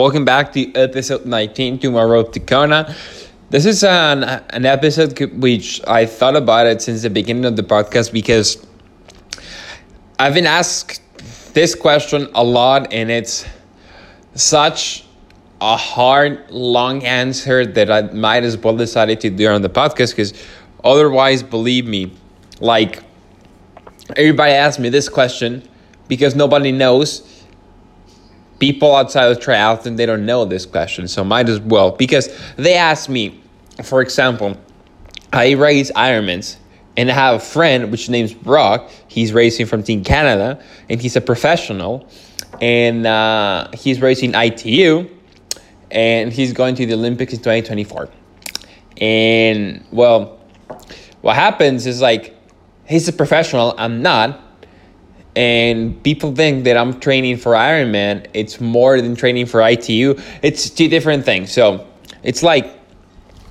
Welcome back to episode 19 to my road to Kona. This is an, an episode which I thought about it since the beginning of the podcast because I've been asked this question a lot and it's such a hard, long answer that I might as well decided to do on the podcast because otherwise, believe me, like everybody asks me this question because nobody knows. People outside of triathlon, they don't know this question, so might as well. Because they ask me, for example, I race Ironmans, and I have a friend which name's Brock. He's racing from Team Canada, and he's a professional, and uh, he's racing ITU, and he's going to the Olympics in 2024. And well, what happens is like he's a professional, I'm not and people think that I'm training for Ironman. It's more than training for ITU. It's two different things. So it's like,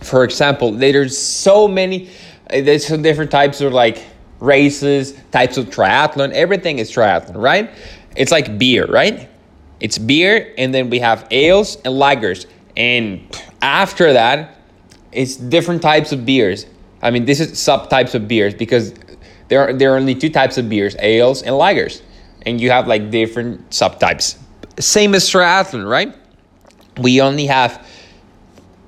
for example, there's so many, there's some different types of like races, types of triathlon. Everything is triathlon, right? It's like beer, right? It's beer, and then we have ales and lagers. And after that, it's different types of beers. I mean, this is subtypes of beers because there are, there are only two types of beers, ales and lagers. And you have like different subtypes. Same as triathlon, right? We only have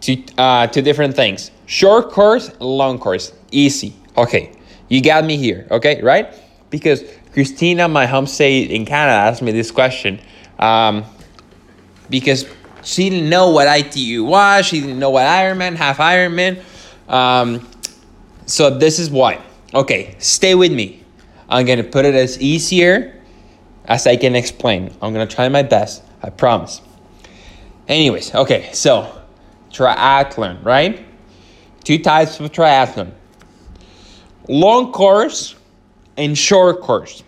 two, uh, two different things. Short course, long course. Easy. Okay. You got me here. Okay, right? Because Christina, my home state in Canada, asked me this question. Um, because she didn't know what ITU was. She didn't know what Ironman, half Ironman. Um, so this is why. Okay, stay with me. I'm gonna put it as easier as I can explain. I'm gonna try my best, I promise. Anyways, okay, so triathlon, right? Two types of triathlon long course and short course.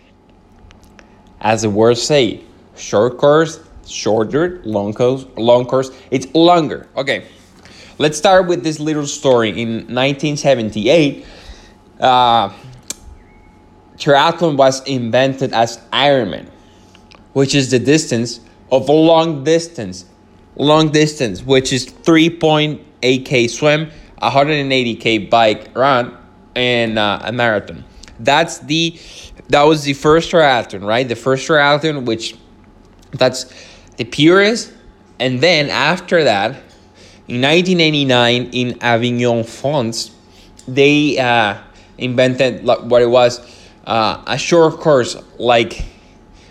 As the words say, short course, shorter, long course, long course, it's longer. Okay, let's start with this little story. In 1978, uh, triathlon was invented as Ironman, which is the distance of a long distance, long distance, which is 3.8k swim, 180k bike run, and uh, a marathon. That's the that was the first triathlon, right? The first triathlon, which that's the purest, and then after that, in 1989 in Avignon, France, they uh, invented what it was. Uh, a short course like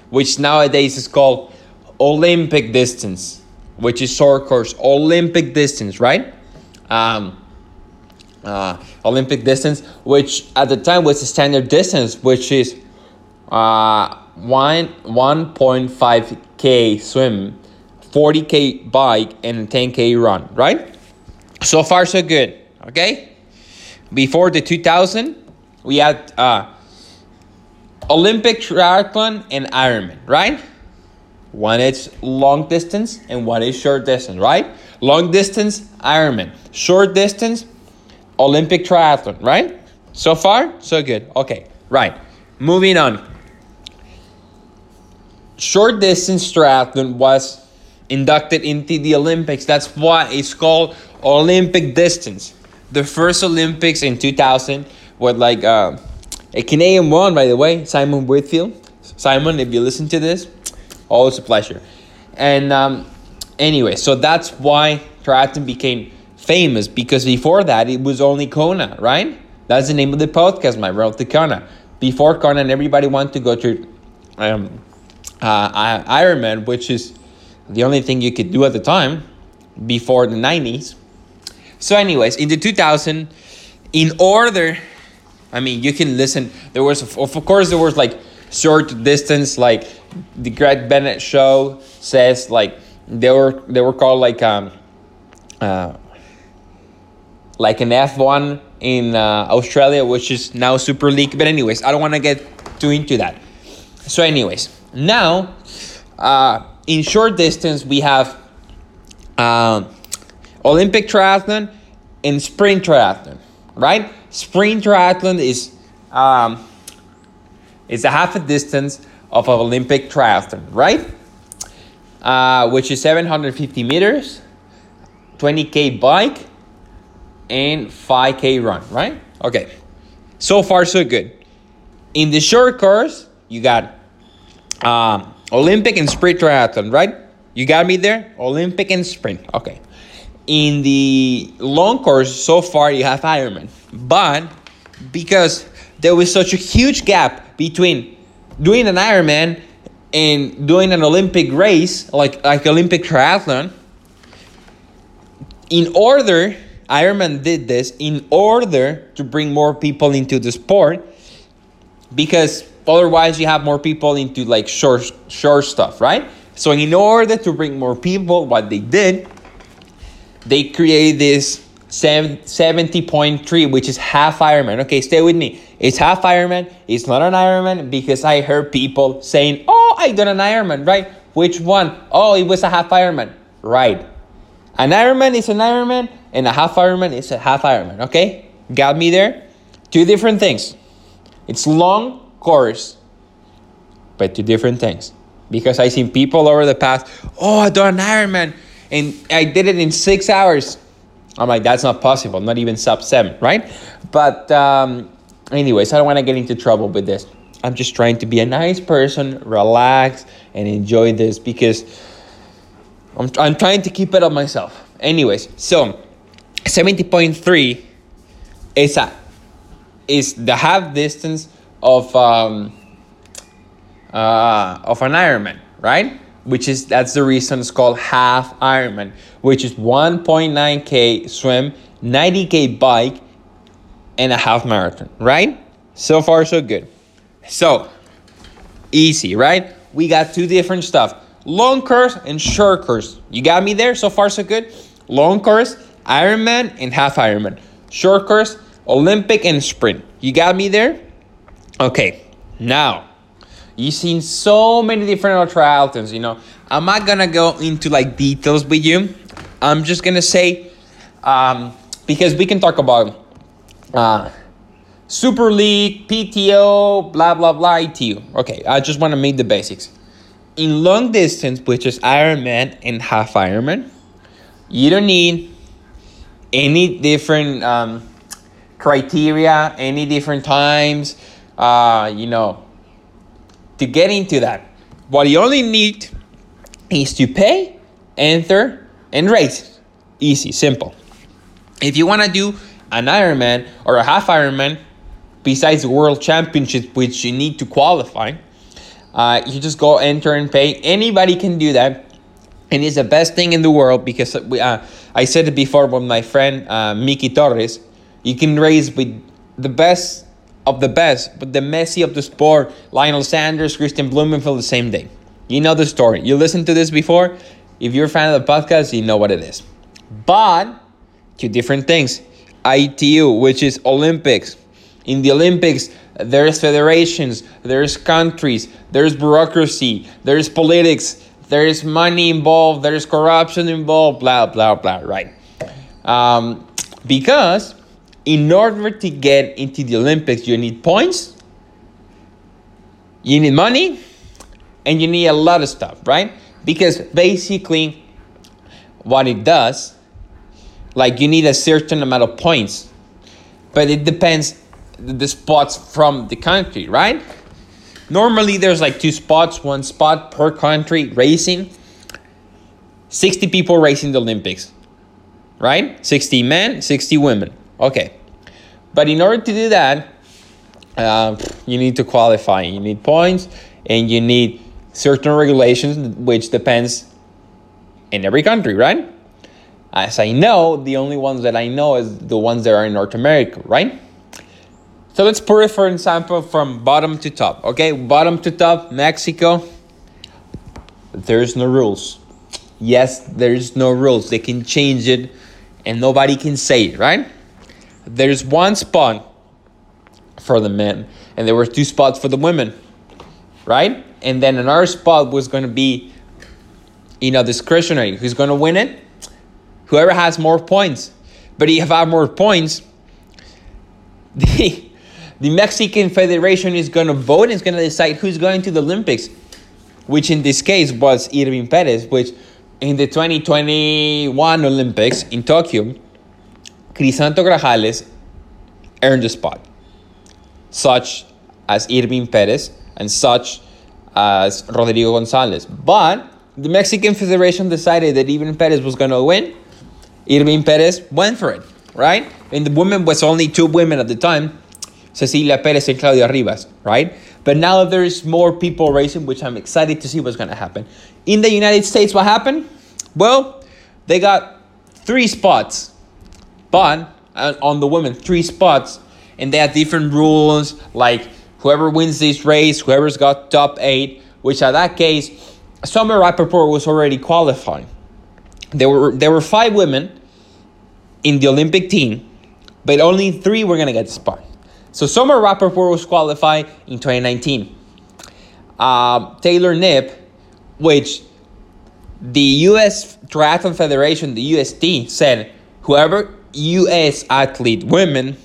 which nowadays is called olympic distance which is short course. Olympic distance right? Um, uh, olympic distance which at the time was the standard distance which is uh, 1 1.5k swim 40k bike and 10k run right? So far so good okay? Before the 2000, we had uh, Olympic triathlon and Ironman, right? One is long distance and one is short distance, right? Long distance, Ironman. Short distance, Olympic triathlon, right? So far, so good. Okay, right. Moving on. Short distance triathlon was inducted into the Olympics. That's why it's called Olympic distance the first Olympics in 2000 with like uh, a Canadian one, by the way, Simon Whitfield. Simon, if you listen to this, always a pleasure. And um, anyway, so that's why triathlon became famous because before that it was only Kona, right? That's the name of the podcast, my road to Kona. Before Kona, and everybody wanted to go to um, uh, Ironman, which is the only thing you could do at the time before the 90s so, anyways, in the 2000, in order, I mean, you can listen. There was, of course, there was like short distance, like the Greg Bennett show says, like they were they were called like um, uh, like an F one in uh, Australia, which is now Super League. But anyways, I don't want to get too into that. So, anyways, now uh, in short distance we have. Uh, Olympic triathlon and sprint triathlon, right? Sprint triathlon is um, is a half a distance of an Olympic triathlon, right? uh, which is 750 meters, 20k bike, and 5k run, right? Okay, so far so good. In the short course, you got um, Olympic and sprint triathlon, right? You got me there? Olympic and sprint. Okay. In the long course, so far you have Ironman. But because there was such a huge gap between doing an Ironman and doing an Olympic race, like like Olympic triathlon, in order Ironman did this in order to bring more people into the sport because otherwise you have more people into like short short stuff, right? So in order to bring more people, what they did, they created this 70.3, which is half Ironman. Okay, stay with me. It's half Ironman. It's not an Ironman because I heard people saying, oh, I done an Ironman, right? Which one? Oh, it was a half Ironman. Right. An Ironman is an Ironman, and a half Ironman is a half Ironman, okay? Got me there? Two different things. It's long course, but two different things. Because I seen people over the past, oh, I done an Ironman, and I did it in six hours. I'm like, that's not possible, not even sub seven, right? But, um, anyways, I don't want to get into trouble with this. I'm just trying to be a nice person, relax, and enjoy this because I'm, I'm trying to keep it up myself. Anyways, so 70.3 is a is the half distance of um, uh, of an Ironman, right? Which is that's the reason it's called half Ironman, which is 1.9k swim, 90k bike, and a half marathon, right? So far, so good. So easy, right? We got two different stuff long course and short course. You got me there? So far, so good. Long course, Ironman and half Ironman. Short course, Olympic and sprint. You got me there? Okay, now you've seen so many different triathlons. You know, I'm not gonna go into like details with you. I'm just gonna say um, because we can talk about uh, Super League, PTO, blah blah blah, ITU. Okay, I just want to make the basics in long distance, which is Ironman and half Ironman, you don't need any different um, criteria, any different times, uh, you know, to get into that. What you only need is to pay, enter, and race. Easy, simple. If you want to do an Ironman or a half Ironman, besides the World Championship, which you need to qualify, uh, you just go enter and pay. Anybody can do that. And it's the best thing in the world because we, uh, I said it before with my friend uh, Torres. You can race with the best of the best, but the Messi of the sport, Lionel Sanders, Kristian Blummenfelt, the same day. You know the story. You listened to this before. If you're a fan of the podcast, you know what it is. But two different things. ITU, which is Olympics. In the Olympics, there's federations, there's countries, there's bureaucracy, there's politics, there's money involved, there's corruption involved, blah, blah, blah, right? Um, because in order to get into the Olympics, you need points, you need money, and you need a lot of stuff, right? Because basically, what it does, like you need a certain amount of points, but it depends the spots from the country, right? Normally there's like two spots, one spot per country racing. 60 people racing the Olympics, right? 60 men, 60 women. Okay. But in order to do that, uh, you need to qualify. You need points and you need certain regulations, which depends in every country, right? As I know, the only ones that I know is the ones that are in North America, right? So let's put it for example from bottom to top. Okay, bottom to top, Mexico. There's no rules. Yes, there's no rules. They can change it and nobody can say it, right? There's one spot for the men and there were two spots for the women, right? And then another spot was going to be, you know, discretionary. Who's going to win it? Whoever has more points. But if I have more points, the the Mexican Federation is going to vote is going to decide who's going to the Olympics. which in this case was Irving Perez, which in the 2021 Olympics in Tokyo, Crisanto Grajales earned the spot, such as Irving Perez and such as Rodrigo Gonzalez. But the Mexican Federation decided that Irving Perez was going to win. Irving Perez went for it, right? And the women was only two women at the time, Cecilia Perez and Claudia Rivas, right? But now there's more people racing, which I'm excited to see what's going to happen. In the United States, what happened? Well, they got three spots, but uh, on the women, three spots, and they had different rules like whoever wins this race, whoever's got top eight, which at that case, Summer Rappaport was already qualifying. There were there were five women in the Olympic team, but only three were gonna get the spot. So Summer Rappaport was qualified in 2019. Uh, Taylor Knibb, which the U.S. Triathlon Federation, the UST, said whoever U.S. athlete, women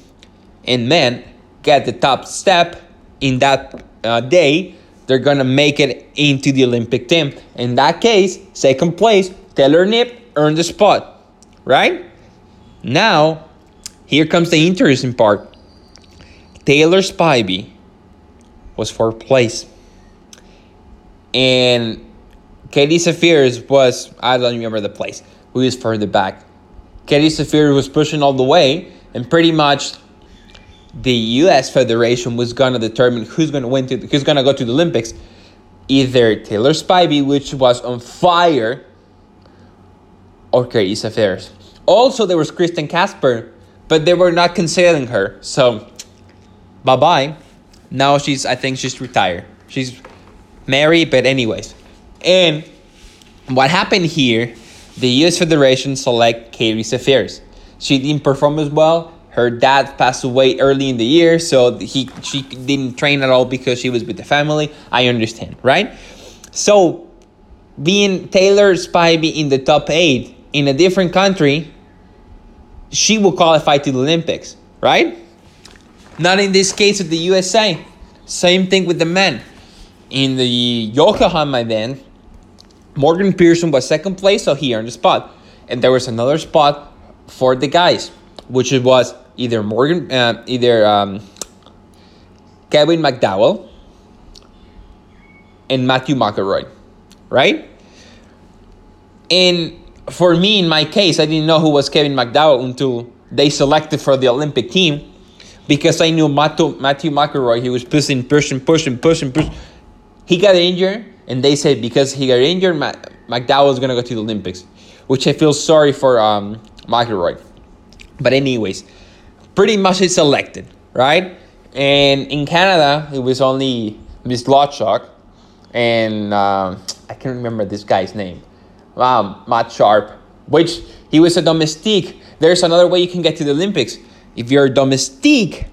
and men, get the top step in that uh, day, they're gonna make it into the Olympic team. In that case, second place, Taylor Knibb earned the spot, right? Now, here comes the interesting part. Taylor Spivey was fourth place. And Katie Zaferes was, I don't remember the place, who is further back. Katie Zaferes was pushing all the way, and pretty much the U.S. Federation was gonna determine who's gonna win, to, who's gonna go to the Olympics. Either Taylor Spivey, which was on fire, or Katie Zaferes. Also, there was Kirsten Kasper, but they were not considering her. So bye bye. Now she's, I think she's retired. She's married, but anyways. And what happened here, the US Federation select Katie Zaferes. She didn't perform as well. Her dad passed away early in the year, so he she didn't train at all because she was with the family. I understand, right? So being Taylor Spivey in the top eight in a different country, she will qualify to the Olympics, right? Not in this case of the USA. Same thing with the men. In the Yokohama event, Morgan Pearson was second place, so he earned a spot. And there was another spot for the guys, which was either Morgan, uh, either um, Kevin McDowell and Matthew McElroy, right? And for me, in my case, I didn't know who was Kevin McDowell until they selected for the Olympic team because I knew Matthew, Matthew McElroy, he was pushing, pushing, pushing, pushing, pushing. He got injured, and they said because he got injured, McDowell is to go to the Olympics, which I feel sorry for um, McElroy. But, anyways, pretty much it's selected, right? And in Canada, it was only Mislawchuk and uh, I can't remember this guy's name. Wow, Matt Sharpe, which he was a domestique. There's another way you can get to the Olympics if you're a domestique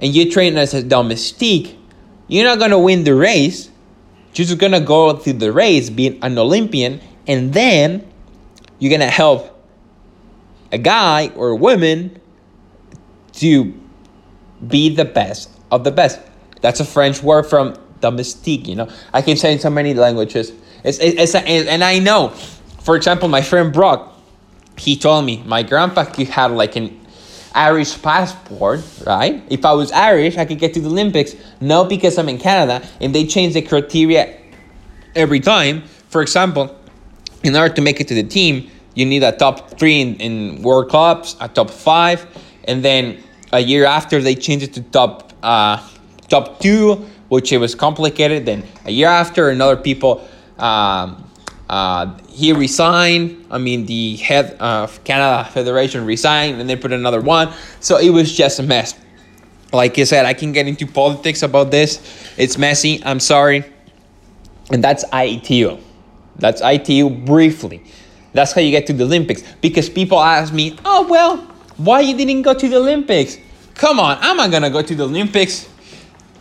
and you train as a domestique, you're not gonna win the race. You're just gonna go through the race being an Olympian, and then you're gonna help a guy or a woman to be the best of the best. That's a French word from the mystique, you know. I can say in so many languages. It's, it's, it's and I know, for example, my friend Brock, he told me my grandpa he had like an Irish passport, right? If I was Irish, I could get to the Olympics. No, because I'm in Canada and they change the criteria every time. For example, in order to make it to the team, you need a top three in, in World Cups, a top five, and then a year after they changed it to top uh, top two, which it was complicated. Then a year after, another people um, uh, he resigned. I mean, the head of Canada Federation resigned, and they put another one. So it was just a mess. Like I said, I can get into politics about this. It's messy. I'm sorry. And that's ITU. That's ITU briefly. That's how you get to the Olympics. Because people ask me, oh, well, why you didn't go to the Olympics? Come on, I'm not to go to the Olympics.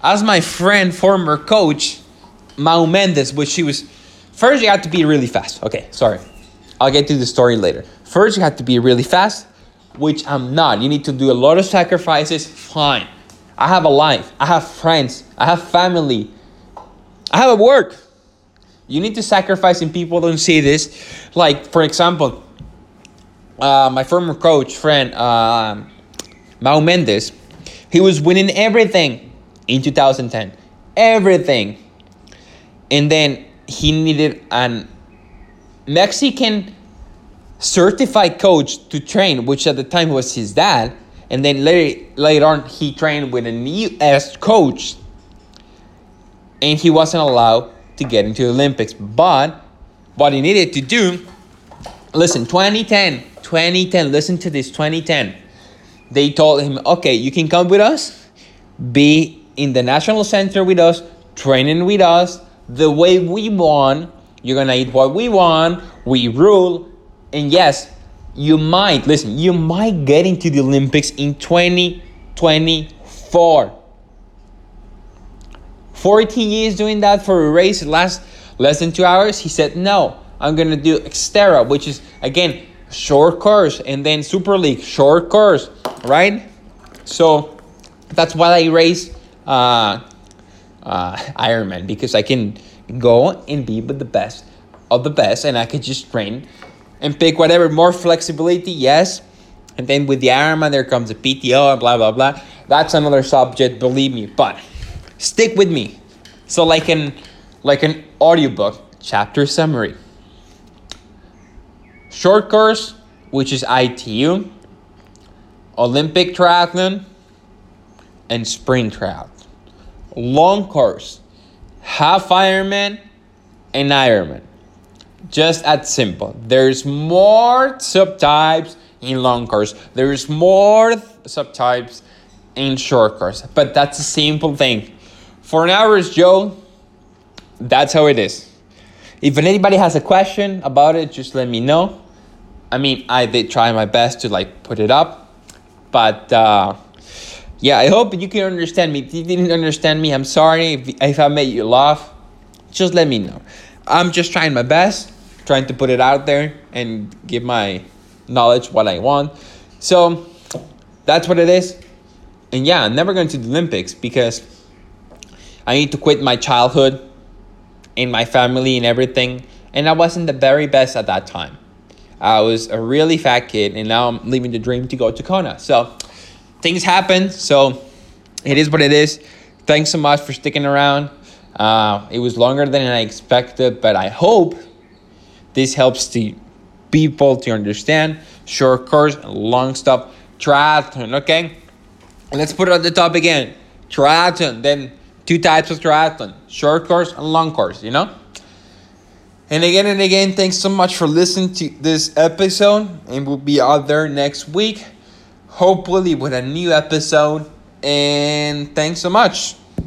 As my friend, former coach, Mau Mendez, which she was First, you have to be really fast. Okay, sorry. I'll get to the story later. First, you have to be really fast, which I'm not. You need to do a lot of sacrifices. Fine. I have a life. I have friends. I have family. I have a work. You need to sacrifice, and people don't see this. Like, for example, uh, my former coach, friend, uh, Mendez, he was winning everything in 2010. Everything. And then he needed an Mexican certified coach to train, which at the time was his dad. And then later, later on, he trained with a U.S. coach. And he wasn't allowed to get into the Olympics. But what he needed to do, listen, 2010, 2010, listen to this, 2010. They told him, okay, you can come with us, be in the national center with us, training with us, the way we want. You're gonna eat what we want, we rule. And yes, you might, listen, you might get into the Olympics in 2024. 14 years doing that for a race last less than two hours he said no i'm gonna do xterra which is again short course and then super league short course right so that's why i race uh, uh, ironman because i can go and be with the best of the best and i can just train and pick whatever more flexibility yes and then with the ironman there comes the pto and blah blah blah that's another subject believe me but stick with me. So like an like an audiobook chapter summary. Short course, which is ITU, Olympic triathlon, and sprint triathlon. Long course, half Ironman and Ironman. Just as simple. There's more subtypes in long course. There's more subtypes in short course. But that's a simple thing. For an average Joe, that's how it is. If anybody has a question about it, just let me know. I mean, I did try my best to like put it up, but uh, yeah, I hope you can understand me. If you didn't understand me, I'm sorry. If, if I made you laugh, just let me know. I'm just trying my best, trying to put it out there and give my knowledge what I want. So that's what it is. And yeah, I'm never going to the Olympics because I need to quit my childhood and my family and everything. And I wasn't the very best at that time. I was a really fat kid, and now I'm living the dream to go to Kona. So things happen. So it is what it is. Thanks so much for sticking around. Uh, it was longer than I expected, but I hope this helps the people to understand short course, long stuff, triathlon. Okay, let's put it at the top again. Triathlon, then two types of triathlon short course and long course, you know? And again and again, thanks so much for listening to this episode. And we'll be out there next week, hopefully with a new episode. And thanks so much.